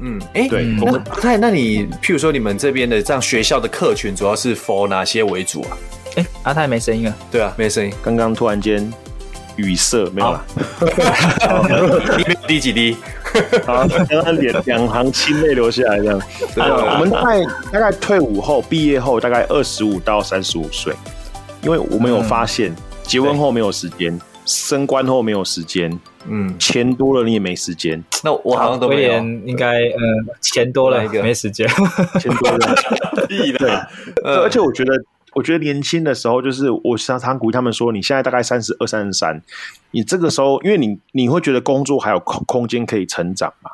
嗯，哎、欸，对，我们不太。那你譬如说，你们这边的这样学校的客群，主要是 for 哪些为主啊？哎、欸，阿泰没声音啊？对啊，没声音。刚刚突然间语塞，没有了。滴 几滴？好，刚刚两两行清泪流下来，这样。对啊，我们大概大概退伍后，毕业后大概二十五到三十五岁，因为我们有发现，结婚后没有时间，升官后没有时间。嗯，钱多了你也没时间。那我好像都没有，应该呃，钱多了一个？没时间，钱多了，对，而且我觉得，我觉得年轻的时候，就是我常常鼓励他们说，你现在大概三十二、三十三，你这个时候，因为你你会觉得工作还有空空间可以成长嘛，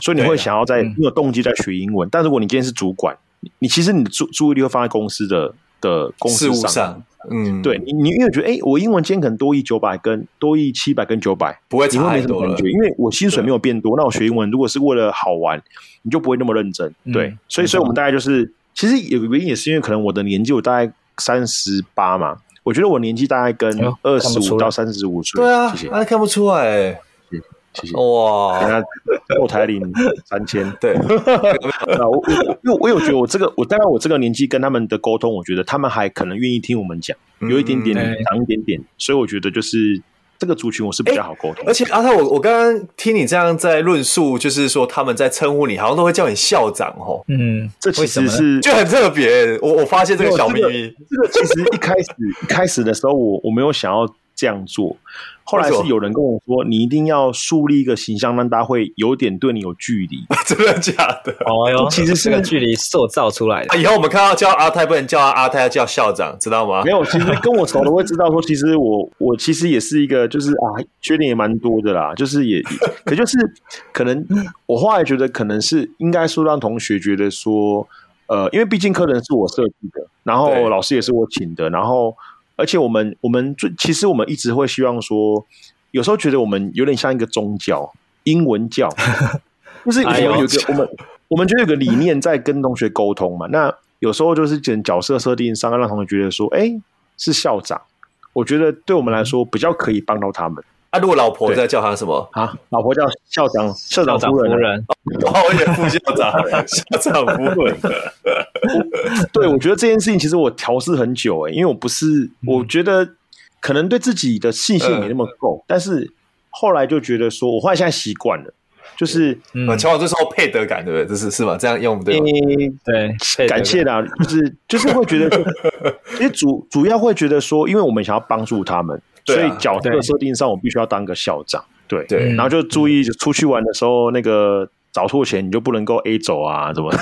所以你会想要在，你有动机在学英文。但如果你今天是主管，你其实你的注注意力会放在公司的的公司上。嗯，对你，你因为觉得，哎、欸，我英文今天可能多一九百跟多一七百跟九百，不会差太多了。因为我薪水没有变多，那我学英文如果是为了好玩，你就不会那么认真。对，嗯、所以，所以我们大概就是，其实有个原因也是因为可能我的年纪，我大概三十八嘛，我觉得我年纪大概跟二十五到三十五岁。对啊，谢谢。那看不出来、欸。谢谢哇！后台领三千，对。我我因为我有觉得我这个我当然我这个年纪跟他们的沟通，我觉得他们还可能愿意听我们讲，有一点点长一点点，所以我觉得就是这个族群我是比较好沟通。而且阿泰，我我刚刚听你这样在论述，就是说他们在称呼你，好像都会叫你校长哦。嗯，这其实是就很特别。我我发现这个小秘密，这个其实一开始一开始的时候，我我没有想要这样做。后来是有人跟我说，你一定要树立一个形象，让大家会有点对你有距离。真的假的？哦哟，其实是个距离塑造出来的。以后我们看到叫阿泰，不能叫阿泰，要叫校长，知道吗？没有，其实跟我熟的会知道说，其实我我其实也是一个，就是啊，缺点也蛮多的啦。就是也，可就是可能我后来觉得，可能是应该说让同学觉得说，呃，因为毕竟课程是我设计的，然后老师也是我请的，然后。而且我们我们最其实我们一直会希望说，有时候觉得我们有点像一个宗教，英文教，就是有有个我们我们 觉得有个理念在跟同学沟通嘛。那有时候就是讲角色设定上，让同学觉得说，哎，是校长，我觉得对我们来说比较可以帮到他们。啊，如果老婆在叫他什么啊？老婆叫校长、校长夫人、人，哦，我也副校长、校长夫人。对，我觉得这件事情其实我调试很久哎，因为我不是，我觉得可能对自己的信心没那么够，但是后来就觉得说，我后来现在习惯了，就是嗯，乔老这时候配得感，对不对？这是是吗？这样用对对，感谢啦，就是就是会觉得，因为主主要会觉得说，因为我们想要帮助他们。所以角色设定上，我必须要当个校长，对。对，然后就注意出去玩的时候，那个找错钱你就不能够 A 走啊，怎么。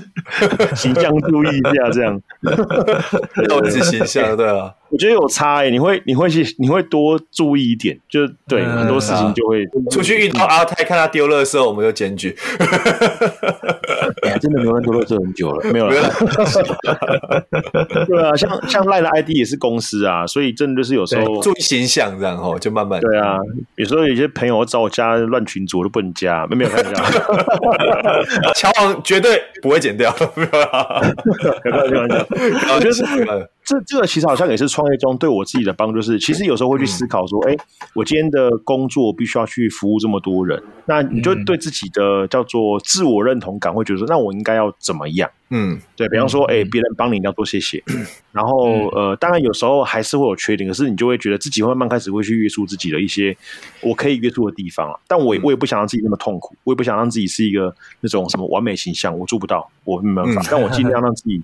形象注意一下，这样，到底是形象，对啊。我觉得有差哎，你会你会去你会多注意一点，就对很多事情就会出去遇到阿泰，看他丢垃圾，我们就检举。真的没有人投到这很久了，没有了。对啊，像像赖的 ID 也是公司啊，所以真的就是有时候注意形象，然后就慢慢对啊。有时候有些朋友找我加乱群组，我都不能加，没有看到。乔王绝对不会剪掉，没有啦。开玩笑，我觉得是。这这个其实好像也是创业中对我自己的帮助，是其实有时候会去思考说，哎、嗯，我今天的工作必须要去服务这么多人，那你就对自己的叫做自我认同感会觉得说，那我应该要怎么样？嗯，对，比方说，哎，别人帮你，你要多谢谢。嗯、然后，呃，当然有时候还是会有缺点，可是你就会觉得自己会慢慢开始会去约束自己的一些我可以约束的地方啊。但我也我也不想让自己那么痛苦，我也不想让自己是一个那种什么完美形象，我做不到，我没办法。嗯、但我尽量让自己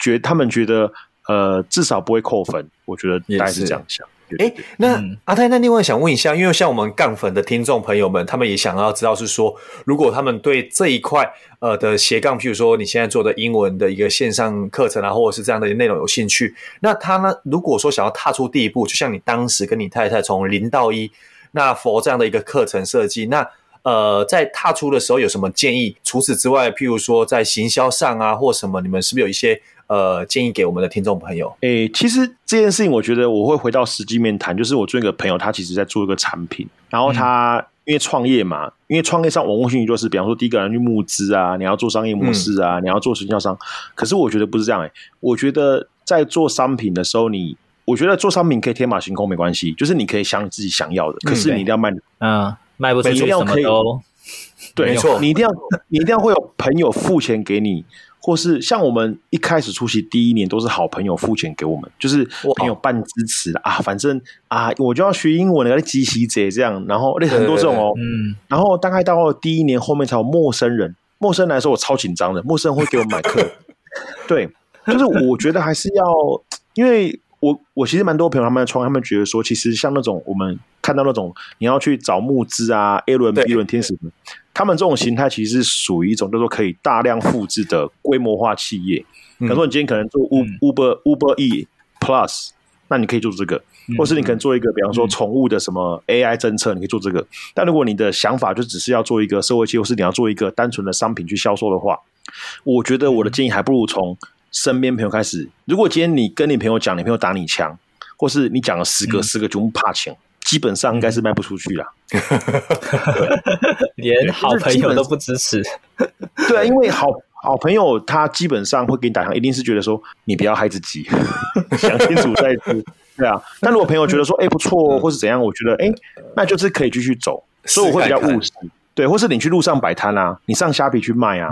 觉他们觉得，呃，至少不会扣分。我觉得大概是这样想。哎，那阿泰，那另外想问一下，因为像我们杠粉的听众朋友们，他们也想要知道是说，如果他们对这一块呃的斜杠，譬如说你现在做的英文的一个线上课程啊，或者是这样的内容有兴趣，那他呢，如果说想要踏出第一步，就像你当时跟你太太从零到一，那 for 这样的一个课程设计，那呃，在踏出的时候有什么建议？除此之外，譬如说在行销上啊，或什么，你们是不是有一些？呃，建议给我们的听众朋友。诶、欸，其实这件事情，我觉得我会回到实际面谈。就是我做一个朋友，他其实在做一个产品，然后他、嗯、因为创业嘛，因为创业上网络兴趣就是，比方说第一个人去募资啊，你要做商业模式啊，嗯、你要做营销商。可是我觉得不是这样哎、欸，我觉得在做商品的时候你，你我觉得做商品可以天马行空没关系，就是你可以想你自己想要的，可是你一定要卖，嗯，卖不出去什么都，对，没错，你一定要你一定要会有朋友付钱给你。或是像我们一开始出席第一年都是好朋友付钱给我们，就是朋友半支持的啊，反正啊我就要学英文了，机习者这样，然后那很多这种哦，嗯，然后大概到第一年后面才有陌生人，陌生人来说我超紧张的，陌生人会给我买课，对，就是我觉得还是要，因为我我其实蛮多朋友他们在创，他们觉得说其实像那种我们看到那种你要去找募资啊，A 轮 B 轮天使。他们这种形态其实是属于一种叫做可以大量复制的规模化企业。比如说，你今天可能做 Uber Uber E Plus，那你可以做这个；或是你可能做一个，比方说宠物的什么 AI 政策，你可以做这个。但如果你的想法就只是要做一个社会企业，或是你要做一个单纯的商品去销售的话，我觉得我的建议还不如从身边朋友开始。如果今天你跟你朋友讲，你朋友打你枪，或是你讲了十个，十个全部怕钱。基本上应该是卖不出去了，连好朋友都不支持。对啊，因为好好朋友他基本上会给你打枪，一定是觉得说你不要害自己，想清楚再做。对啊，但如果朋友觉得说哎不错，或是怎样，我觉得哎那就是可以继续走。所以我会比较务实，对，或是你去路上摆摊啊，你上虾皮去卖啊，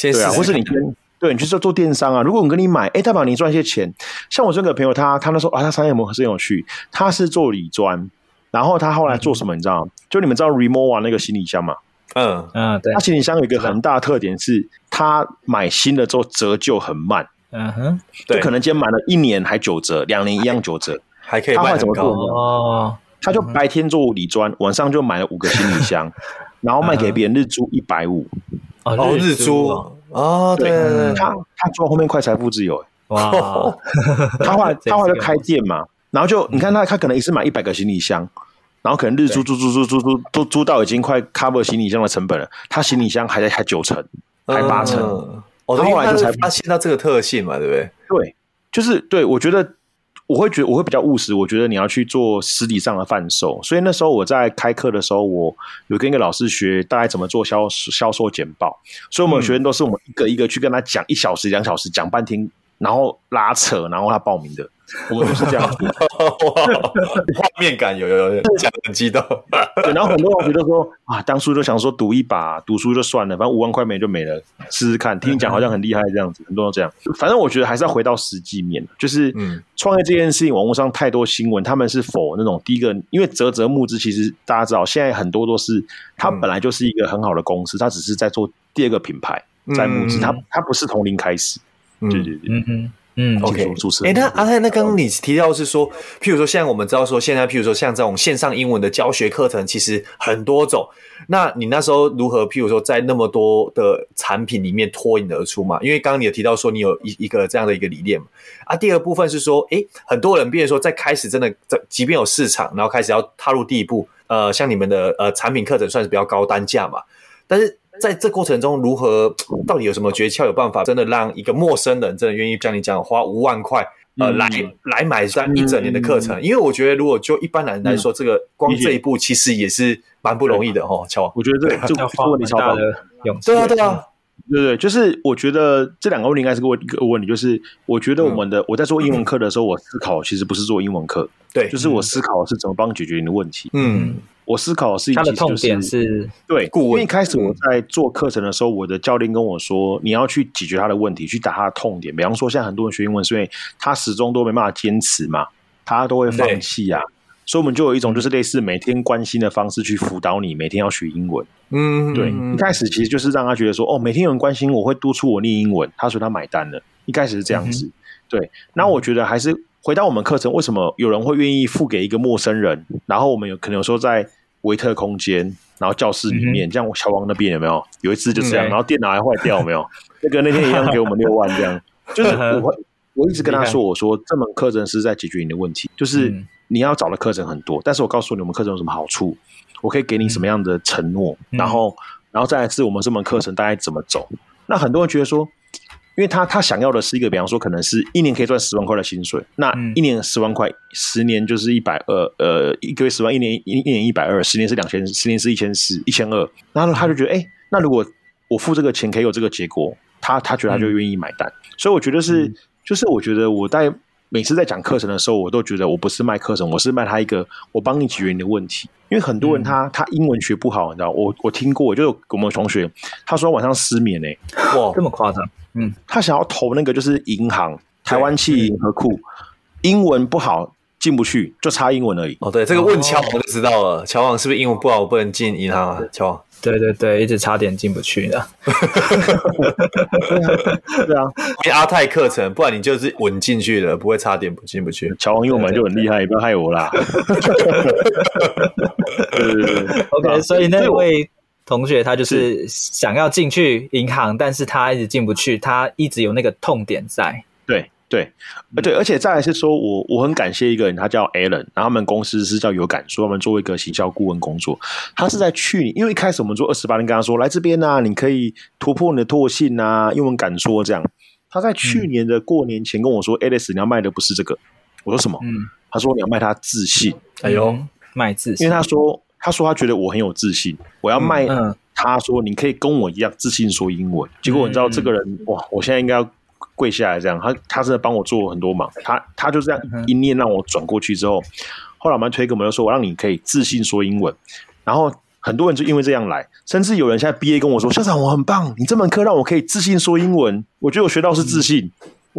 对啊，或是你跟对你去做做电商啊。如果我跟你买，哎，代表你赚一些钱。像我这个朋友，他他那时候啊，他商业模式很有趣，他是做理专。然后他后来做什么？你知道吗？就你们知道 Remova 那个行李箱吗？嗯嗯，对。他行李箱有一个很大的特点是，他买新的之后折旧很慢。嗯哼，就可能今天买了一年还九折，两年一样九折，还可以卖很高哦。他就白天做理专，晚上就买了五个行李箱，然后卖给别人日租一百五。哦，日租哦，对对对，他他做后面快财富自由。哇，他后来 他后来就开店嘛。然后就你看他，他可能一次买一百个行李箱，然后可能日租租租租租租租租到已经快 cover 行李箱的成本了，他行李箱还在还九成还八成，哦，后来就才发现到这个特性嘛，对不对？对，就是对我觉得我会觉我会比较务实，我觉得你要去做实体上的贩售，所以那时候我在开课的时候，我有跟一个老师学大概怎么做销销售简报，所以我们学员都是我们一个一个去跟他讲一小时两小时讲半天，然后拉扯，然后他报名的。我们都是这样子，画面感有有有，讲很激动。对，然后很多同学都说啊，当初就想说赌一把，赌输就算了，反正五万块没就没了，试试看。听你讲好像很厉害这样子，很多都这样。反正我觉得还是要回到实际面，就是创业这件事情，网络上太多新闻，他们是否那种第一个，因为泽泽募资，其实大家知道，现在很多都是他本来就是一个很好的公司，他只是在做第二个品牌在募资，他他不是从零开始。对对对，嗯嗯。嗯，OK，哎，那阿泰，那刚刚你提到是说，譬如说，现在我们知道说，现在譬如说像这种线上英文的教学课程，其实很多种。那你那时候如何，譬如说，在那么多的产品里面脱颖而出嘛？因为刚刚你有提到说，你有一一个这样的一个理念嘛。啊，第二部分是说，哎，很多人，比如说在开始真的在，即便有市场，然后开始要踏入第一步，呃，像你们的呃产品课程算是比较高单价嘛，但是。在这过程中，如何到底有什么诀窍？有办法真的让一个陌生人真的愿意像你讲，花五万块呃来来买单一整年的课程？因为我觉得，如果就一般人来说，这个光这一步其实也是蛮不容易的哈。乔，我觉得这这个问题超大的，对啊对啊，对对，就是我觉得这两个问题应该是个问一个问题，就是我觉得我们的、嗯、我在做英文课的时候，我思考其实不是做英文课，对，就是我思考是怎么帮解决你的问题。嗯，我思考的是他的痛点是对，因为一开始我在做课程的时候，我的教练跟我说，你要去解决他的问题，去打他的痛点。比方说，现在很多人学英文，是因为他始终都没办法坚持嘛，他都会放弃啊。所以，我们就有一种就是类似每天关心的方式去辅导你，每天要学英文。嗯，对。一开始其实就是让他觉得说，哦，每天有人关心我，会督促我念英文。他说他买单了。一开始是这样子。嗯、对。那我觉得还是回到我们课程，为什么有人会愿意付给一个陌生人？然后我们有可能有时候在维特空间，然后教室里面，嗯、像小王那边有没有？有一次就这样，嗯、然后电脑还坏掉，有没有？那个那天一样给我们六万这样。就是我我一直跟他说，我说这门课程是在解决你的问题，就是。嗯你要找的课程很多，但是我告诉你，我们课程有什么好处？我可以给你什么样的承诺？嗯、然后，然后再来是我们这门课程大概怎么走？那很多人觉得说，因为他他想要的是一个，比方说，可能是一年可以赚十万块的薪水，那一年十万块，十年就是一百二，呃，一个月十万，一年一一年一百二，十年是两千，十年是一千四，一千二。然后他就觉得，哎，那如果我付这个钱可以有这个结果，他他觉得他就愿意买单。嗯、所以我觉得是，就是我觉得我在。每次在讲课程的时候，我都觉得我不是卖课程，我是卖他一个我帮你解决你的问题。因为很多人他、嗯、他英文学不好，你知道，我我听过，就有我们同学他说晚上失眠哎、欸，哇，这么夸张？嗯，他想要投那个就是银行，台湾企银和库，英文不好进不去，就差英文而已。哦，对，这个问乔王就知道了，乔王是不是英文不好，我不能进银行啊？乔王。对对对，一直差点进不去的。对啊，因为阿泰课程，不然你就是稳进去了，不会差点不进不去。乔王英文就很厉害，也不要害我啦。OK，所以那位同学他就是想要进去银行，但是他一直进不去，他一直有那个痛点在。对。对，呃，对，而且再来是说，我我很感谢一个人，他叫 Alan，然后他们公司是叫有感说，他们做一个行销顾问工作。他是在去年，因为一开始我们做二十八年，跟他说来这边啊，你可以突破你的惰性啊，英文敢说这样。他在去年的过年前跟我说、嗯、，Alice，你要卖的不是这个。我说什么？嗯，他说你要卖他自信。哎呦，卖自信，因为他说他说他觉得我很有自信，我要卖。他说你可以跟我一样自信说英文。结果你知道这个人、嗯、哇，我现在应该要。跪下来，这样他他真的帮我做很多忙，他他就这样一念让我转过去之后，后来我们推给我们就说，我让你可以自信说英文，然后很多人就因为这样来，甚至有人现在毕业跟我说，校长我很棒，你这门课让我可以自信说英文，我觉得我学到是自信，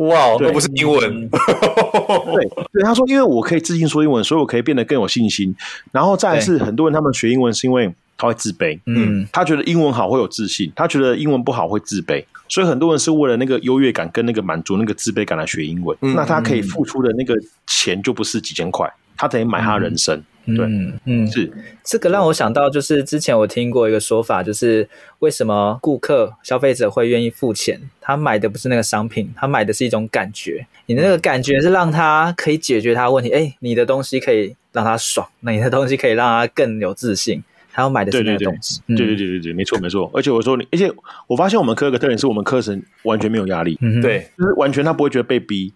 哇，都不是英文，对对，他说因为我可以自信说英文，所以我可以变得更有信心，然后再来是很多人他们学英文是因为。他会自卑，嗯，他觉得英文好会有自信，他觉得英文不好会自卑，所以很多人是为了那个优越感跟那个满足那个自卑感来学英文。嗯、那他可以付出的那个钱就不是几千块，他等于买他人生。嗯、对，嗯，是这个让我想到，就是之前我听过一个说法，就是为什么顾客消费者会愿意付钱？他买的不是那个商品，他买的是一种感觉。你的那个感觉是让他可以解决他问题。哎，你的东西可以让他爽，那你的东西可以让他更有自信。他要买的是那个东西，对对对对对对，没错没错。而且我说你，而且我发现我们课有个特点是我们课程完全没有压力，嗯、对，就是完全他不会觉得被逼，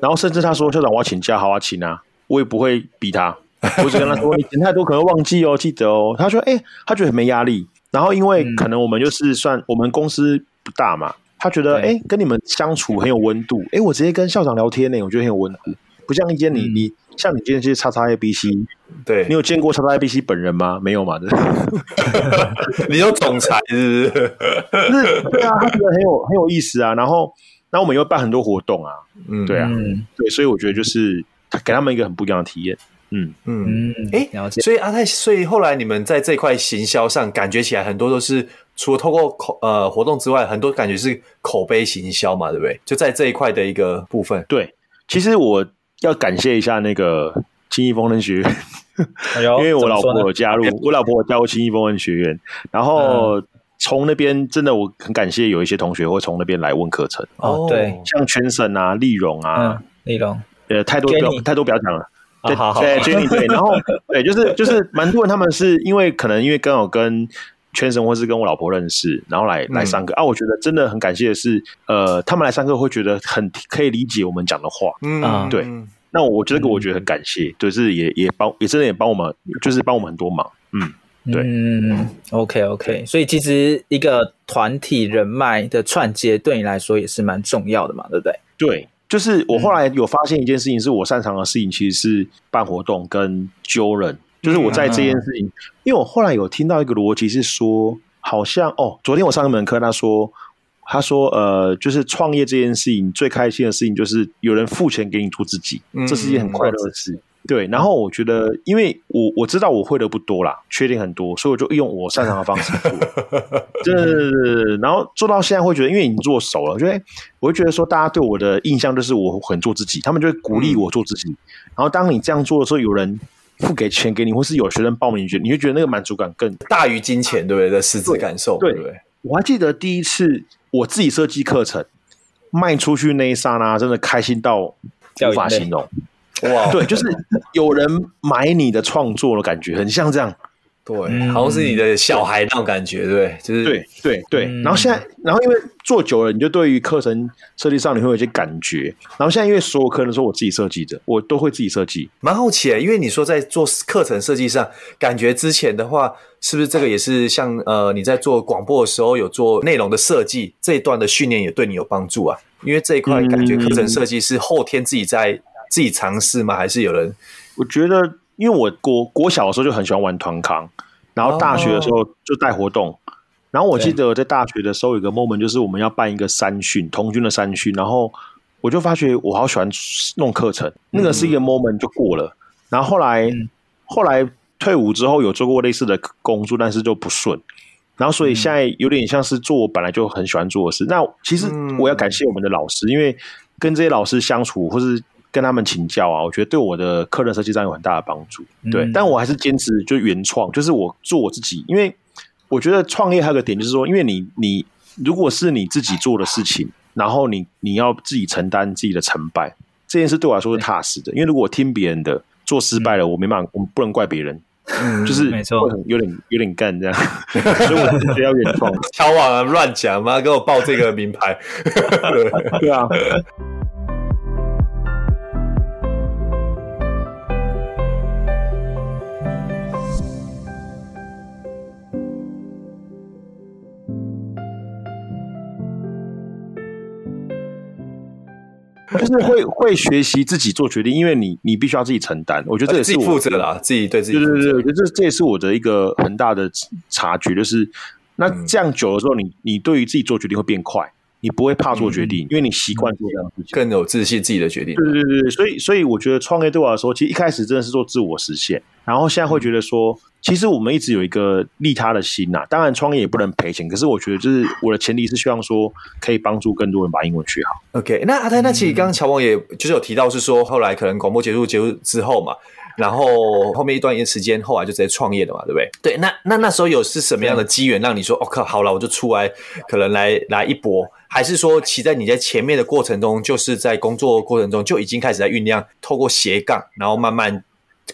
然后甚至他说校长我要请假，好啊请啊，我也不会逼他，我只跟他说你钱太多可能忘记哦，记得哦。他说哎、欸，他觉得很没压力。然后因为可能我们就是算我们公司不大嘛，他觉得哎、欸、跟你们相处很有温度，哎、欸、我直接跟校长聊天呢，我觉得很有温度，不像一间你、嗯、你。像你今天去叉叉 A B C，对，你有见过叉叉 A B C 本人吗？没有嘛？你有总裁是不是？是，对啊，他觉得很有很有意思啊。然后，然后我们又办很多活动啊，嗯，对啊，嗯、对，所以我觉得就是他给他们一个很不一样的体验。嗯嗯，哎、欸，了解。所以阿泰，所以后来你们在这块行销上，感觉起来很多都是除了透过口呃活动之外，很多感觉是口碑行销嘛，对不对？就在这一块的一个部分。对，其实我。要感谢一下那个轻易丰人学院，哎呦，因为我老婆有加入，我老婆有加入轻易丰人学院，然后从那边真的我很感谢有一些同学会从那边来问课程哦，对，像全省啊、立荣啊、立荣，呃，太多不太多不要讲了，对，好好，对，Jenny 对，然后 对，就是就是蛮多人他们是因为可能因为刚好跟圈神或是跟我老婆认识，然后来来上课。啊，我觉得真的很感谢的是，呃，他们来上课会觉得很可以理解我们讲的话，嗯，对。那我这个我觉得很感谢，就是也也帮也真的也帮我们，就是帮我们很多忙，嗯对，嗯，OK OK，所以其实一个团体人脉的串接对你来说也是蛮重要的嘛，对不对？对，就是我后来有发现一件事情，是我擅长的事情，其实是办活动跟揪人。就是我在这件事情，因为我后来有听到一个逻辑是说，好像哦，昨天我上一门课，他说，他说，呃，就是创业这件事情最开心的事情，就是有人付钱给你做自己，这是一件很快乐的事。对，然后我觉得，因为我我知道我会的不多啦，缺点很多，所以我就用我擅长的方式做。对对对对，然后做到现在会觉得，因为已经做熟了，我觉得我会觉得说，大家对我的印象就是我很做自己，他们就会鼓励我做自己。嗯、然后当你这样做的时候，有人付给钱给你，或是有学生报名，你觉得你会觉得那个满足感更大于金钱，对不对？的实质感受，对，对不对？我还记得第一次我自己设计课程卖出去那一刹那，真的开心到无法形容。哇，对，就是有人买你的创作的感觉，很像这样。对，好像是你的小孩那种感觉，对，对，就是对对对。然后现在，然后因为做久了，你就对于课程设计上你会有一些感觉。然后现在因为所有课程都是我自己设计的，我都会自己设计。蛮好奇，因为你说在做课程设计上，感觉之前的话，是不是这个也是像呃你在做广播的时候有做内容的设计这一段的训练也对你有帮助啊？因为这一块感觉课程设计是后天自己在。自己尝试吗？还是有人？我觉得，因为我国国小的时候就很喜欢玩团康，然后大学的时候就带活动。哦、然后我记得我在大学的时候有个 moment，就是我们要办一个三训，童军的三训。然后我就发觉我好喜欢弄课程，那个是一个 moment 就过了。嗯、然后后来、嗯、后来退伍之后有做过类似的工作，但是就不顺。然后所以现在有点像是做我本来就很喜欢做的事。那其实我要感谢我们的老师，因为跟这些老师相处，或是跟他们请教啊，我觉得对我的客人设计上有很大的帮助。对，嗯、但我还是坚持就原创，就是我做我自己。因为我觉得创业还有个点就是说，因为你你如果是你自己做的事情，然后你你要自己承担自己的成败，这件事对我来说是踏实的。因为如果我听别人的做失败了，我没办法，我不能怪别人，嗯、就是没错，有点有点干这样。所以我觉得要原创，敲碗啊，乱讲嘛，给我报这个名牌，对啊。就是会会学习自己做决定，因为你你必须要自己承担。我觉得这也是自己负责啦，自己对自己。对对对，我觉得这这也是我的一个很大的察觉，就是那这样久了之后，你你对于自己做决定会变快，你不会怕做决定，嗯、因为你习惯做这样的事情，更有自信自己的决定。对对对，所以所以我觉得创业对我来说，其实一开始真的是做自我实现，然后现在会觉得说。其实我们一直有一个利他的心呐、啊，当然创业也不能赔钱，可是我觉得就是我的前提是希望说可以帮助更多人把英文学好。OK，那阿泰，那其实刚刚乔王也就是有提到是说，后来可能广播结束结束之后嘛，然后 后面一段时间后来就直接创业了嘛，对不对？对，那那那时候有是什么样的机缘让你说，哦靠，好了，我就出来，可能来来一搏，还是说其实在你在前面的过程中，就是在工作过程中就已经开始在酝酿，透过斜杠，然后慢慢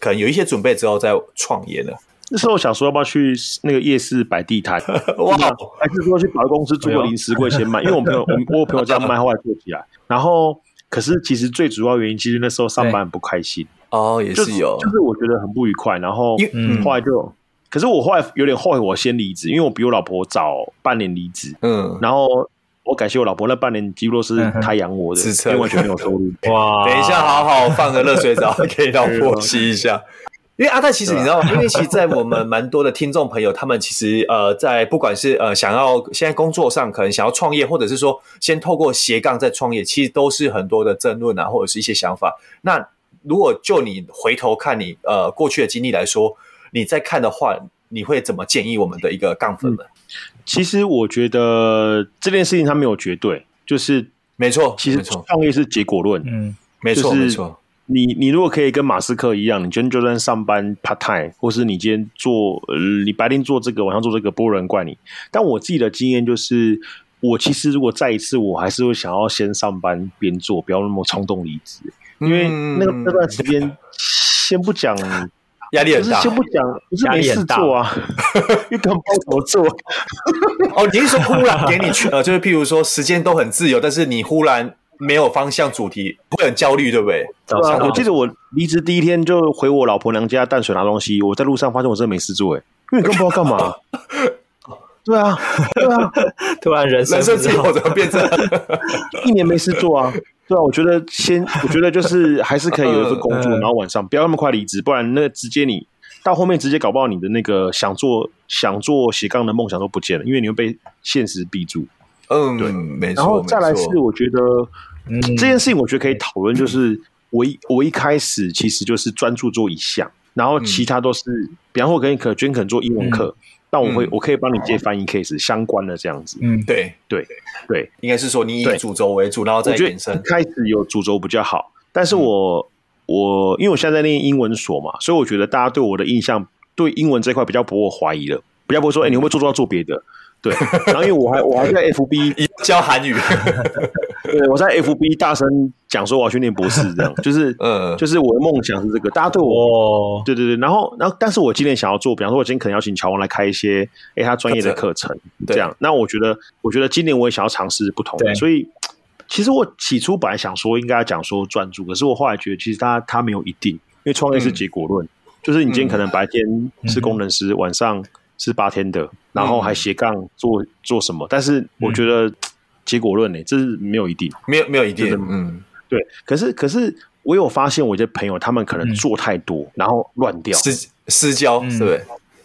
可能有一些准备之后再创业呢？那时候想说要不要去那个夜市摆地摊，哇！还是说去百货公司租个零食柜先卖？因为我朋友，我我朋友这样卖，后来做起来。然后，可是其实最主要原因，其实那时候上班很不开心哦，也是有，就是我觉得很不愉快。然后，嗯，后来就，可是我后来有点后悔，我先离职，因为我比我老婆早半年离职。嗯，然后我感谢我老婆，那半年几乎都是她养我的，因为完全没有收入。哇！等一下，好好放个热水澡 给老婆洗一下。因为阿泰其实你知道吗？因为其实，在我们蛮多的听众朋友，他们其实呃，在不管是呃想要现在工作上可能想要创业，或者是说先透过斜杠再创业，其实都是很多的争论啊，或者是一些想法。那如果就你回头看你呃过去的经历来说，你再看的话，你会怎么建议我们的一个杠粉们？其实我觉得这件事情它没有绝对，就是没错，其实创业是结果论，嗯，没错，没错。你你如果可以跟马斯克一样，你今天就算上班 part time，或是你今天做，呃，你白天做这个，晚上做这个，不人怪你。但我自己的经验就是，我其实如果再一次，我还是会想要先上班边做，不要那么冲动离职，因为那个那段时间，先不讲 压力很大，先不讲不是没事做啊，你根本不知道怎么做。哦，你是说忽然给你去，呃，就是譬如说时间都很自由，但是你忽然。没有方向，主题会很焦虑，对不对？对啊，我记得我离职第一天就回我老婆娘家淡水拿东西，我在路上发现我真的没事做，哎，因为你根本不知道干嘛。对啊，对啊，突然人生人生之后怎么变成 一年没事做啊？对啊，我觉得先，我觉得就是还是可以有一份工作，然后晚上不要那么快离职，不然那直接你到后面直接搞不好你的那个想做想做斜杠的梦想都不见了，因为你会被现实逼住。嗯，对，没错。然后再来是，我觉得、嗯、这件事情，我觉得可以讨论，就是我一我一开始其实就是专注做一项，然后其他都是，嗯、比方说我跟可君可能做英文课，那、嗯、我会我可以帮你接翻译 case 相关的这样子。嗯，对。对对，应该是说你以主轴为主，然后再延伸。一开始有主轴比较好，但是我、嗯、我因为我现在在念英文所嘛，所以我觉得大家对我的印象对英文这块比较不会怀疑了，比较不会说，哎、欸，你会不会做做做别的？对，然后因为我还我还在 FB 教韩语，对，我在 FB 大声讲说我要去念博士，这样就是，呃，就是我的梦想是这个，大家对我，对对对，然后然后，但是我今年想要做，比方说，我今天可能邀请乔王来开一些，哎，他专业的课程，这样，那我觉得，我觉得今年我也想要尝试不同的，所以其实我起初本来想说应该讲说专注，可是我后来觉得其实他他没有一定，因为创业是结果论，就是你今天可能白天是工程师，晚上。是八天的，然后还斜杠做、嗯、做什么？但是我觉得结果论呢、欸，这是没有一定，没有没有一定。嗯，对。可是可是我有发现，我一些朋友他们可能做太多，嗯、然后乱掉，私私交，对不对？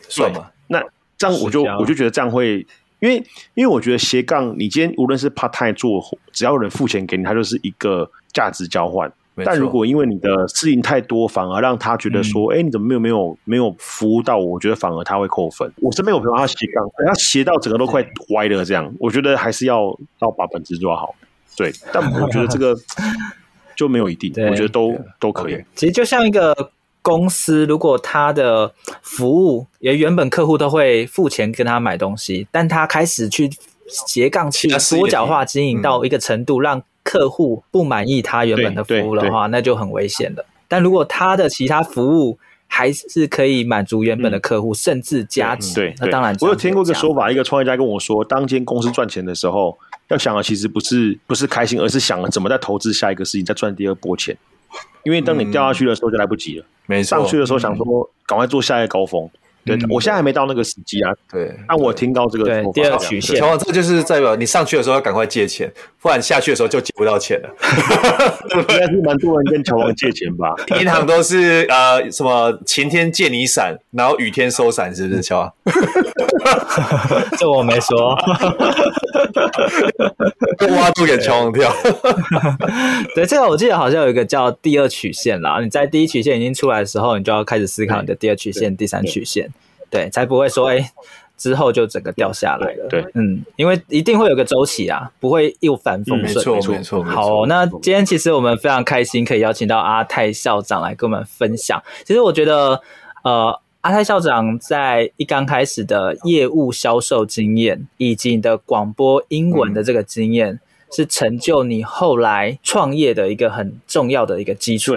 算吗？那这样我就我就觉得这样会，因为因为我觉得斜杠，你今天无论是 part time 做，只要有人付钱给你，它就是一个价值交换。但如果因为你的事情太多，反而让他觉得说，哎、你怎么没有没有没有服务到我？我觉得反而他会扣分。我身边有朋友他斜杠，他斜到整个都快歪了，这样，我觉得还是要要把本质做好。对，但我觉得这个 就没有一定，我觉得都都可以。其实就像一个公司，如果他的服务也原本客户都会付钱跟他买东西，但他开始去斜杠去多角化经营到一个程度，让客户不满意他原本的服务的话，那就很危险的。但如果他的其他服务还是可以满足原本的客户，嗯、甚至加值，对，那当然。我有听过一个说法，一个创业家跟我说，当间公司赚钱的时候，要想的其实不是不是开心，而是想了怎么再投资下一个事情，再赚第二波钱。因为当你掉下去的时候就来不及了，没错。上去的时候想说赶快做下一个高峰。对，我现在还没到那个时机啊。对，但我听到这个对第二曲线，乔王，这个就是代表你上去的时候要赶快借钱，不然下去的时候就借不到钱了。应该是蛮多人跟乔王借钱吧？银行都是呃什么晴天借你伞，然后雨天收伞，是不是乔王？这我没说，挖洞给乔王跳。对，这个我记得好像有一个叫第二曲线啦。你在第一曲线已经出来的时候，你就要开始思考你的第二曲线、第三曲线。对，才不会说哎、欸，之后就整个掉下来了。对，嗯，因为一定会有个周期啊，不会一帆风顺。没错，没错。好，那今天其实我们非常开心，可以邀请到阿泰校长来跟我们分享。其实我觉得，呃，阿泰校长在一刚开始的业务销售经验，以及你的广播英文的这个经验。嗯是成就你后来创业的一个很重要的一个基础。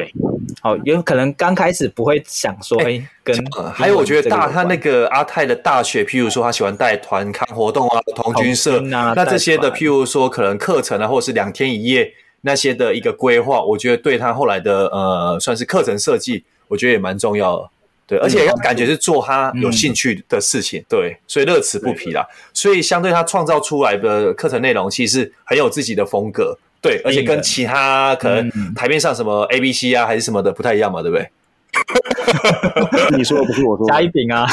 好，有可能刚开始不会想说，哎、欸，跟还有我觉得大他那个阿泰的大学，譬如说他喜欢带团看活动啊，童军社啊，那这些的譬如说可能课程啊，或者是两天一夜那些的一个规划，我觉得对他后来的呃，算是课程设计，我觉得也蛮重要的。对，而且要感觉是做他有兴趣的事情，嗯、对，所以乐此不疲啦。所以相对他创造出来的课程内容，其实很有自己的风格，对，而且跟其他可能台面上什么 A B C 啊，还是什么的不太一样嘛，对不对？你说的不是我说，加一饼啊，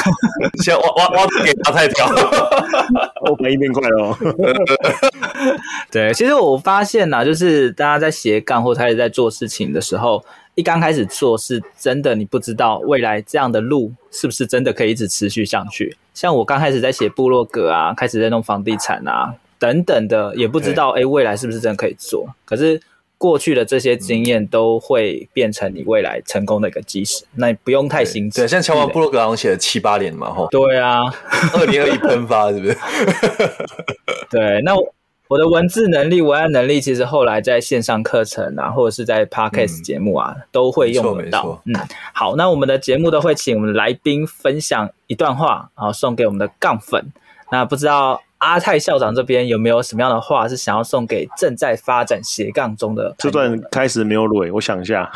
先挖挖挖给阿泰跳，我反应变快了。对，其实我发现呐，就是大家在斜杠或开始在做事情的时候。一刚开始做是真的，你不知道未来这样的路是不是真的可以一直持续上去。像我刚开始在写部落格啊，开始在弄房地产啊等等的，也不知道哎，未来是不是真的可以做。可是过去的这些经验都会变成你未来成功的一个基石。那你不用太心急。对，像乔王部落格好像写了七八年嘛，吼。对啊，二零二一喷发是不是？对，那我。我的文字能力、文案能力，其实后来在线上课程啊，或者是在 Podcast 节目啊，嗯、都会用得到。嗯，好，那我们的节目都会请我们的来宾分享一段话，然后送给我们的杠粉。那不知道阿泰校长这边有没有什么样的话是想要送给正在发展斜杠中的？这段开始没有蕊，我想一下。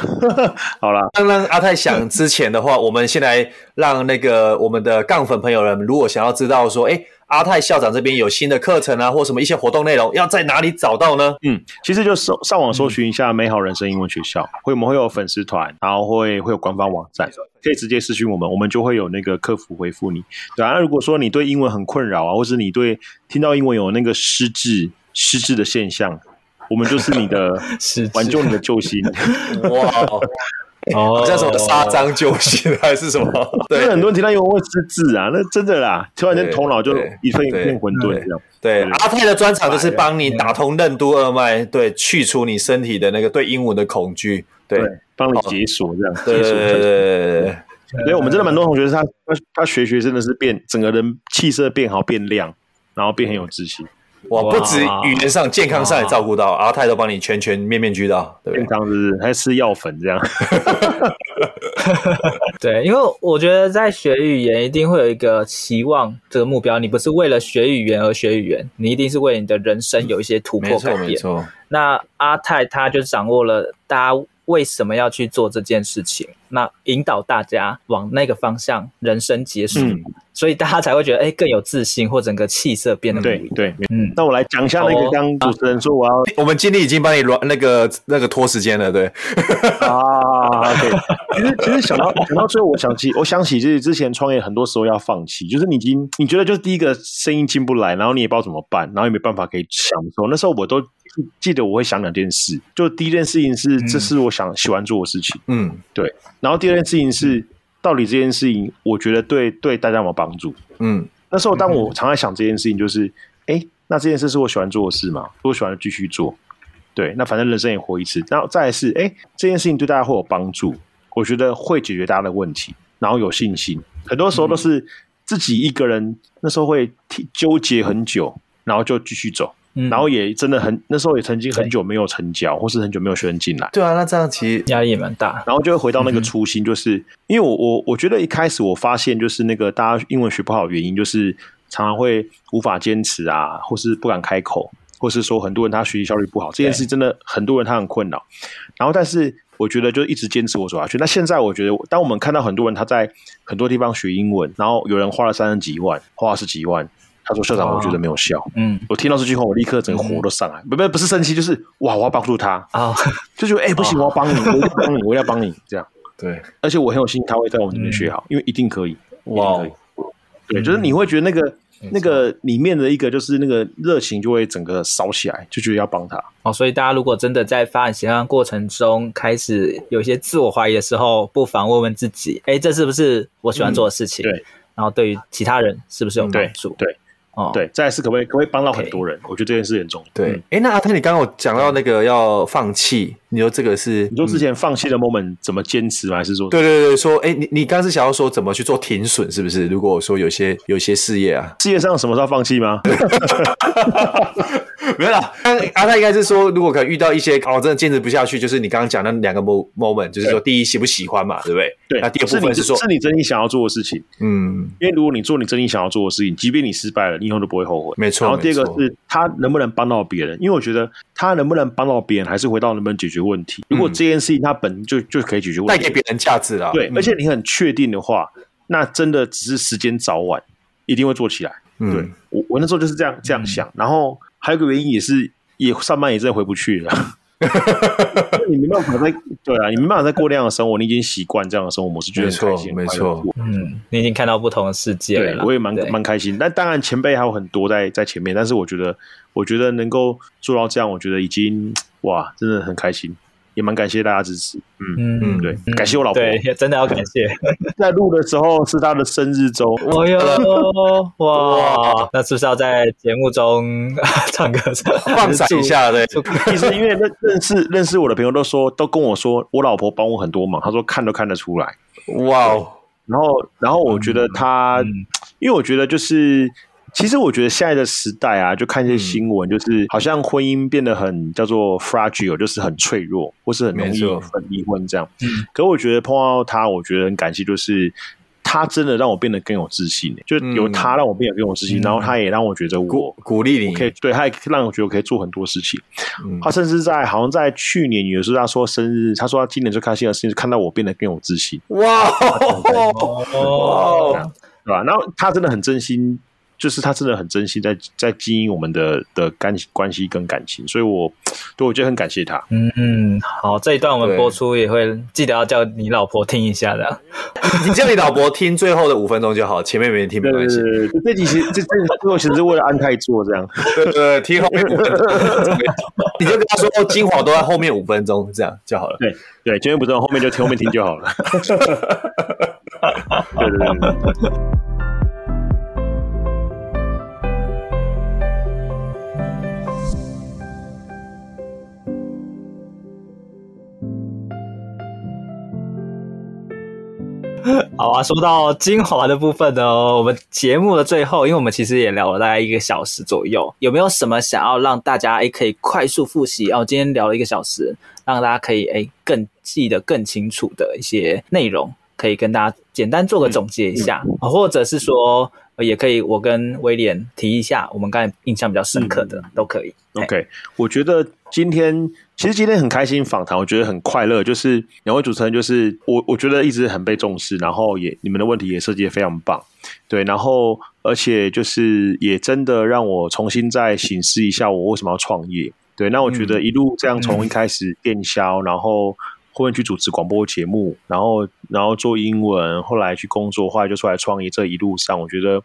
好了，刚刚阿泰想之前的话，我们先来让那个我们的杠粉朋友们，如果想要知道说，哎。阿泰校长这边有新的课程啊，或什么一些活动内容，要在哪里找到呢？嗯，其实就搜上网搜寻一下“美好人生英文学校”，嗯、会我们会有粉丝团，然后会会有官方网站，可以直接私讯我们，我们就会有那个客服回复你。对啊，那如果说你对英文很困扰啊，或是你对听到英文有那个失智失智的现象，我们就是你的 挽救你的救星。哇！哦，像什么杀张救星还是什么？对，很多人听到英文会失智啊，那真的啦，突然间头脑就一片一片混沌这样。对，阿泰的专长就是帮你打通任督二脉，对，去除你身体的那个对英文的恐惧，对，帮你解锁这样。对对对对对。所以我们真的蛮多同学，他他他学学真的是变，整个人气色变好，变亮，然后变很有自信。哇，不止语言上、健康上也照顾到，阿泰都帮你全全面面俱到，对不对？健康是不是？还吃药粉这样？对，因为我觉得在学语言一定会有一个期望这个目标，你不是为了学语言而学语言，你一定是为你的人生有一些突破改变。没错，没错。那阿泰他就掌握了大家为什么要去做这件事情，那引导大家往那个方向，人生结束。嗯所以大家才会觉得，哎、欸，更有自信，或整个气色变得对对，嗯。那我来讲一下那个刚主持人说我要，我们经理已经帮你软那个那个拖时间了，对。啊，对。其实其实想到想到最后，我想起我想起就是之前创业很多时候要放弃，就是你已经你觉得就是第一个生意进不来，然后你也不知道怎么办，然后也没办法可以想的时候，那时候我都记得我会想两件事，就第一件事情是这是我想喜欢做的事情，嗯，对。然后第二件事情是。到底这件事情，我觉得对对大家有没有帮助？嗯，那时候当我常在想这件事情，就是，哎、嗯欸，那这件事是我喜欢做的事吗？我喜欢继续做。对，那反正人生也活一次。然后再来是，哎、欸，这件事情对大家会有帮助，我觉得会解决大家的问题，然后有信心。很多时候都是自己一个人，那时候会纠结很久，然后就继续走。然后也真的很，那时候也曾经很久没有成交，或是很久没有学生进来。对啊，那这样其实压力也蛮大。然后就会回到那个初心，就是、嗯、因为我我我觉得一开始我发现，就是那个大家英文学不好的原因，就是常常会无法坚持啊，或是不敢开口，或是说很多人他学习效率不好，这件事真的很多人他很困扰。然后，但是我觉得就一直坚持我走下去。那现在我觉得，当我们看到很多人他在很多地方学英文，然后有人花了三十几万，花了十几万。他说：“校长，我觉得没有效。”嗯，我听到这句话，我立刻整个火都上来。不不，不是生气，就是哇，我要帮助他啊！就觉得哎，不行，我要帮你，我要帮你，我要帮你，这样 对。而且我很有信心，他会在我们这边学好，因为一定可以。哇，对，就是你会觉得那个那个里面的一个就是那个热情就会整个烧起来，就觉得要帮他。哦，所以大家如果真的在发展斜杠过程中开始有些自我怀疑的时候，不妨问问自己：哎，这是不是我喜欢做的事情？对。然后对于其他人是不是有帮助？对。哦，对，再来是可不可以可不可以帮到很多人？我觉得这件事很重要。对，哎，那阿泰，你刚刚有讲到那个要放弃，你说这个是你说之前放弃的 moment 怎么坚持吗？还是说？对对对，说，哎，你你刚刚是想要说怎么去做停损，是不是？如果说有些有些事业啊，事业上什么时候放弃吗？没有啦，阿泰应该是说，如果可能遇到一些哦，真的坚持不下去，就是你刚刚讲的那两个 moment，就是说，第一喜不喜欢嘛，对不对？对。那第二部分是说，是你真心想要做的事情。嗯。因为如果你做你真心想要做的事情，即便你失败了，你以后都不会后悔。没错。然后第二个是他能不能帮到别人，因为我觉得他能不能帮到别人，还是回到能不能解决问题。如果这件事情它本就就可以解决问题，带给别人价值了。对，而且你很确定的话，那真的只是时间早晚，一定会做起来。对。我我那时候就是这样这样想，然后还有个原因也是。也上班也真的回不去了，你没办法再对啊，你没办法再过那样的生活，你已经习惯这样的生活模式，觉得很开心，没错，嗯，你已经看到不同的世界了，我也蛮蛮开心。但当然前辈还有很多在在前面，但是我觉得，我觉得能够做到这样，我觉得已经哇，真的很开心。也蛮感谢大家支持，嗯嗯对，感谢我老婆，对，真的要感谢。在录的时候是他的生日周，哎呦哇，那是不是要在节目中 唱歌 放闪一下？对，其实因为认认识认识我的朋友都说，都跟我说，我老婆帮我很多忙，他说看都看得出来，哇哦。然后然后我觉得他，因为我觉得就是。其实我觉得现在的时代啊，就看一些新闻，就是好像婚姻变得很叫做 fragile，就是很脆弱，或是很容易分离婚这样。可我觉得碰到他，我觉得很感谢，就是他真的让我变得更有自信，就有他让我变得更有自信，嗯、然后他也让我觉得我鼓鼓励你，可以对，他也让我觉得我可以做很多事情。嗯、他甚至在好像在去年有时候他说生日，他说他今年最开心的事情是看到我变得更有自信。哇，哦，对吧？然后他真的很真心。就是他真的很珍惜在在经营我们的的干关系跟感情，所以我对我觉得很感谢他。嗯嗯，好，这一段我们播出也会记得要叫你老婆听一下的。你叫你老婆听最后的五分钟就好，前面没人听没关系。这集其实这这最后其实是为了安泰做这样。对对对，听后面五分钟，你就跟他说精华都在后面五分钟，这样就好了。对对，前面不重要，后面就听后面听就好了。对 对对。好啊，说到精华的部分呢，我们节目的最后，因为我们其实也聊了大概一个小时左右，有没有什么想要让大家诶可以快速复习？哦，今天聊了一个小时，让大家可以诶更记得更清楚的一些内容，可以跟大家简单做个总结一下，嗯嗯、或者是说也可以我跟威廉提一下，我们刚才印象比较深刻的、嗯、都可以。OK，我觉得今天。其实今天很开心访谈，我觉得很快乐。就是两位主持人，就是我，我觉得一直很被重视，然后也你们的问题也设计的非常棒，对，然后而且就是也真的让我重新再醒思一下，我为什么要创业？对，那我觉得一路这样从一开始电销，嗯、然后后面去主持广播节目，然后然后做英文，后来去工作，后来就出来创业，这一路上我觉得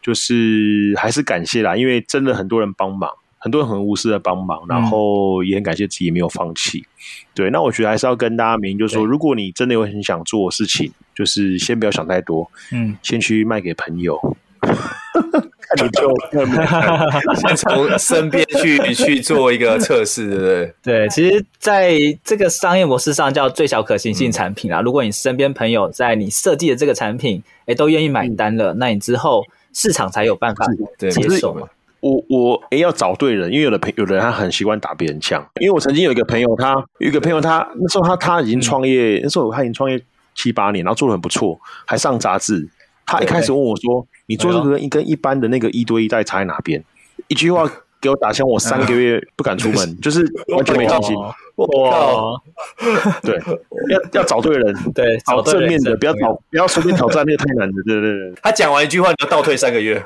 就是还是感谢啦，因为真的很多人帮忙。很多人很无私的帮忙，然后也很感谢自己没有放弃。嗯、对，那我觉得还是要跟大家明，就是说，如果你真的有很想做的事情，就是先不要想太多，嗯，先去卖给朋友，看你就 先 从身边去去做一个测试，对不对？对，其实在这个商业模式上叫最小可行性产品啦。嗯、如果你身边朋友在你设计的这个产品，哎，都愿意买单了，嗯、那你之后市场才有办法接受嘛。我我诶要找对人，因为有的朋有的人他很习惯打别人枪。因为我曾经有一个朋友，他有一个朋友他，他那时候他他已经创业，嗯、那时候他已经创业七八年，然后做的很不错，还上杂志。他一开始问我说：“对你做这个跟跟一般的那个一对一代差在哪边？”一句话给我打枪，我三个月不敢出门，嗯、就是完全没信心。哇，对，要要找对人，对，找正面的，不要找，不要随便挑战那个太难的，对对对。他讲完一句话，你要倒退三个月。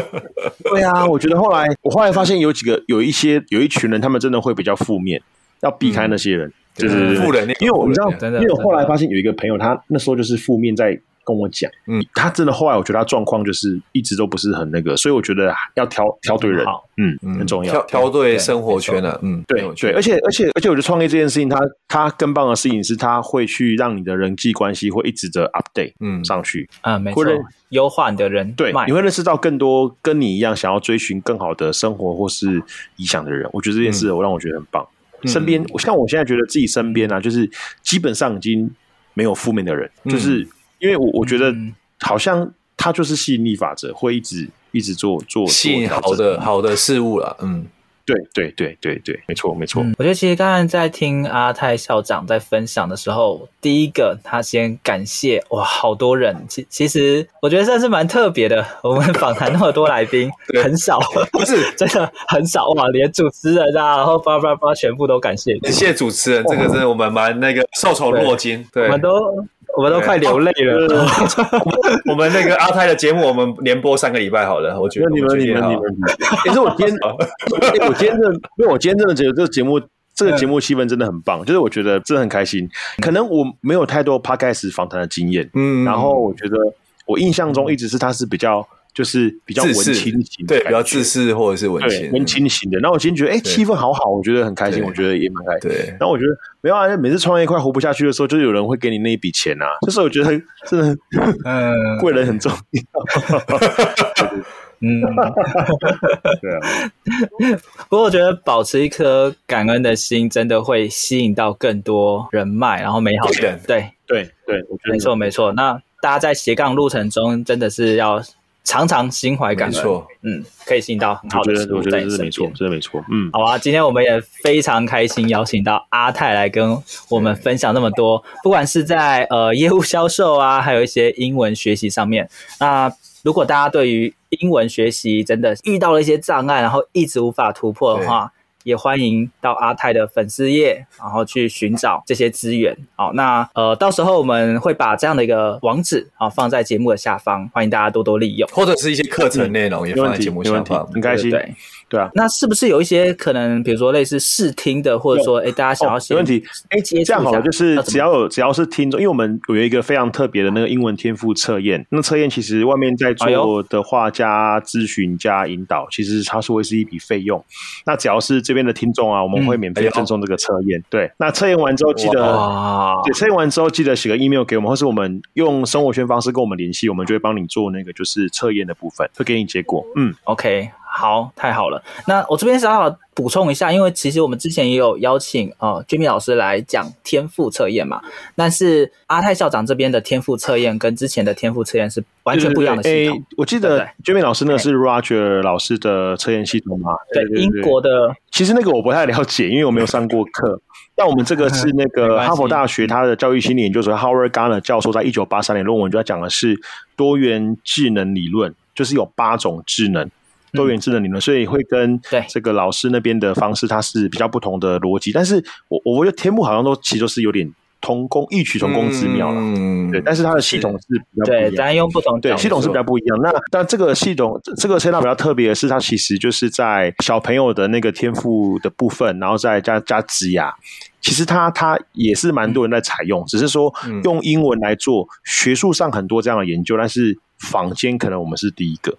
对啊，我觉得后来，我后来发现有几个，有一些，有一群人，他们真的会比较负面，要避开那些人，就是负能量。因为我知道，因为我后来发现有一个朋友，他那时候就是负面在。跟我讲，嗯，他真的后来我觉得他状况就是一直都不是很那个，所以我觉得要挑挑对人，嗯，很重要，挑挑对生活圈了，嗯，对对，而且而且而且我觉得创业这件事情，他他更棒的事情是，他会去让你的人际关系会一直的 update，嗯，上去，啊，没错，优化你的人，对，你会认识到更多跟你一样想要追寻更好的生活或是理想的人，我觉得这件事我让我觉得很棒。身边，像我现在觉得自己身边啊，就是基本上已经没有负面的人，就是。因为我我觉得好像它就是吸引力法则，会一直一直做做吸引好的好的事物了。嗯，对对对对对，没错没错。我觉得其实刚才在听阿泰校长在分享的时候，第一个他先感谢哇，好多人。其其实我觉得这是蛮特别的。我们访谈那么多来宾，很少，不是 真的很少哇，连主持人啊，然后叭叭叭，全部都感谢。谢谢主持人，这个真的我们蛮那个受宠若惊。对，我们都。我们都快流泪了。我们那个阿泰的节目，我们连播三个礼拜好了。我觉得你们、你们、你们。其实我今天，我今天真的，因为我今天真的觉得这个节目，这个 节目气氛真的很棒。就是我觉得真的很开心。可能我没有太多 podcast 访谈的经验，嗯，然后我觉得我印象中一直是他是比较。就是比较文青型，对，比较自私或者是文青文青型的。然后我今天觉得，哎，气氛好好，我觉得很开心，我觉得也蛮开心。对，然后我觉得没有啊，每次创业快活不下去的时候，就有人会给你那一笔钱啊。就是我觉得真的，嗯，贵人很重要。嗯，对啊。不过我觉得保持一颗感恩的心，真的会吸引到更多人脉，然后美好的。对，对，对，我觉得没错，没错。那大家在斜杠路程中，真的是要常常心怀感恩。没错，嗯，可以吸引到很好的事物我觉在你身边。得这是没错，这是没错。嗯，好啊，今天我们也非常开心邀请到阿泰来跟我们分享那么多，不管是在呃业务销售啊，还有一些英文学习上面。那如果大家对于英文学习真的遇到了一些障碍，然后一直无法突破的话，也欢迎到阿泰的粉丝页，然后去寻找这些资源。好，那呃，到时候我们会把这样的一个网址啊放在节目的下方，欢迎大家多多利用，或者是一些课程内容也放在节目下方。很开心，对，对，对啊。那是不是有一些可能，比如说类似试听的，或者说，哎，大家想要没问题，哎，这样好了，就是只要有只要是听众，因为我们有一个非常特别的那个英文天赋测验，那测验其实外面在做的话，加咨询加引导，其实它是会是一笔费用。那只要是这边的听众啊，我们会免费赠送这个测验。对，那测验完之后记得，对，测验完之后记得写个 email 给我们，或是我们用生活圈方式跟我们联系，我们就会帮你做那个就是测验的部分，会给你结果。嗯，OK。好，太好了。那我这边想要补充一下，因为其实我们之前也有邀请呃 Jimmy 老师来讲天赋测验嘛，但是阿泰校长这边的天赋测验跟之前的天赋测验是完全不一样的系统。欸、我记得 Jimmy 老师那是 Roger 老师的测验系统嘛？对，英国的。其实那个我不太了解，因为我没有上过课。但我们这个是那个哈佛大学他的教育心理研究所 Howard Gardner 教授在一九八三年论文就在讲的是多元智能理论，就是有八种智能。多元智能理论，所以会跟这个老师那边的方式，它是比较不同的逻辑。但是我我觉得天赋好像都其实都是有点同工异曲同工之妙了，嗯，对。但是它的系统是比较对，咱用不同对系统是比较不一样。那但这个系统这个测验比较特别的是，它其实就是在小朋友的那个天赋的部分，然后再加加职涯。其实它它也是蛮多人在采用，只是说用英文来做，学术上很多这样的研究，但是坊间可能我们是第一个。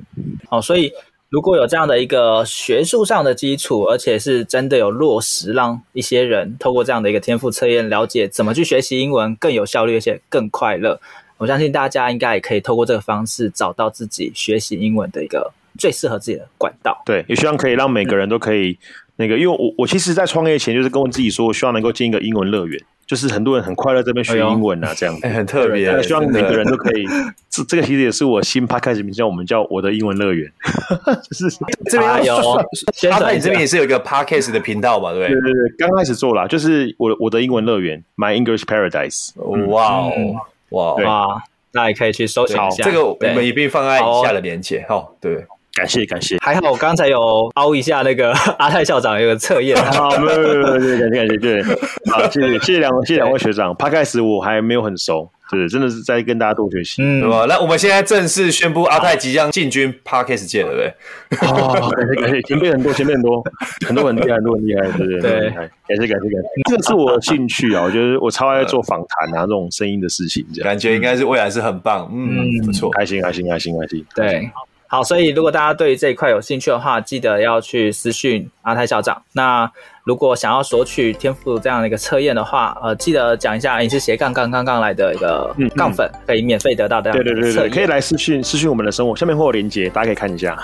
哦，所以。如果有这样的一个学术上的基础，而且是真的有落实，让一些人透过这样的一个天赋测验，了解怎么去学习英文更有效率，而且更快乐。我相信大家应该也可以透过这个方式，找到自己学习英文的一个最适合自己的管道。对，也希望可以让每个人都可以那个，因为我我其实，在创业前就是跟我自己说，我希望能够建一个英文乐园。就是很多人很快乐这边学英文啊，这样子，哎，很特别。希望每个人都可以，这这个其实也是我新 podcast 名叫我们叫我的英文乐园。就是这边有，阿泰，你这边也是有一个 podcast 的频道吧？对对对对，刚开始做了，就是我我的英文乐园，My English Paradise。哇哦，哇哇，那也可以去搜寻一下。这个我们一并放在以下的连接。哦，对。感谢感谢，还好我刚才有凹一下那个 阿泰校长有个测验，好，没有没有没有，感谢感谢，对，好，谢谢谢谢两位谢谢两位学长，Podcast 我还没有很熟，对，真的是在跟大家多学习，嗯，对吧？那我们现在正式宣布阿泰即将进军 Parkes 界了，对。不对？哦，感谢感谢，前辈很多前辈很多很多很厉害很多很厉害，对对对，感谢感谢感谢，这个是我的兴趣啊，我觉得我超爱做访谈啊这种声音的事情，这样。感觉应该是未来是很棒，嗯，不错，开心开心开心开心，对。好，所以如果大家对这一块有兴趣的话，记得要去私讯阿泰校长。那如果想要索取天赋这样的一个测验的话，呃，记得讲一下你是斜杠杠杠杠来的一个杠粉，嗯嗯、可以免费得到的。对对对对，可以来私讯私讯我们的生活，下面会有链接，大家可以看一下。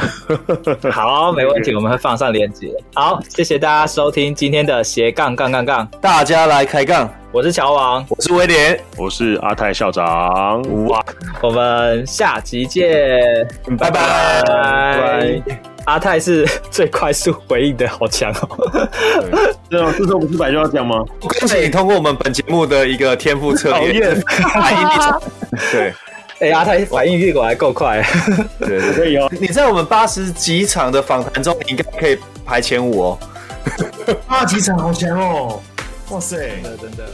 好，没问题，我们会放上链接。好，谢谢大家收听今天的斜杠杠杠杠，大家来开杠。我是乔王，我是威廉，我是阿泰校长。哇，我们下集见，拜拜。拜拜。阿泰是最快速回应的，好强哦！对啊，这时候不是白就要讲吗？恭喜你通过我们本节目的一个天赋测验，反应力对，哎，阿泰反应率果还够快，对，可以哦。你在我们八十几场的访谈中，你应该可以排前五哦。八十几场好强哦！哇塞，真的真的。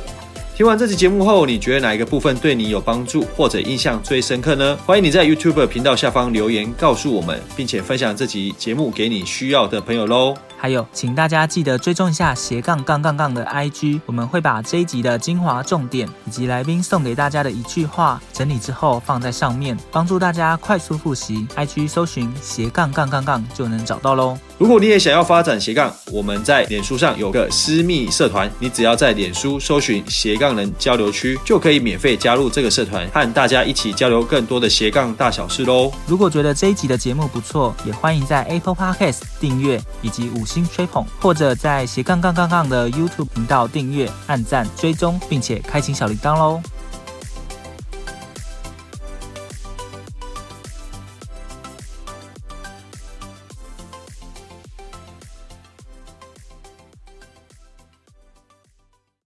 听完这期节目后，你觉得哪一个部分对你有帮助或者印象最深刻呢？欢迎你在 YouTube 频道下方留言告诉我们，并且分享这期节目给你需要的朋友喽。还有，请大家记得追踪一下斜杠杠杠杠的 IG，我们会把这一集的精华重点以及来宾送给大家的一句话整理之后放在上面，帮助大家快速复习。IG 搜寻斜杠杠杠杠就能找到喽。如果你也想要发展斜杠，我们在脸书上有个私密社团，你只要在脸书搜寻斜杠人交流区，就可以免费加入这个社团，和大家一起交流更多的斜杠大小事喽。如果觉得这一集的节目不错，也欢迎在 Apple Podcast 订阅以及五星吹捧，或者在斜杠杠杠杠的 YouTube 频道订阅、按赞、追踪，并且开启小铃铛喽。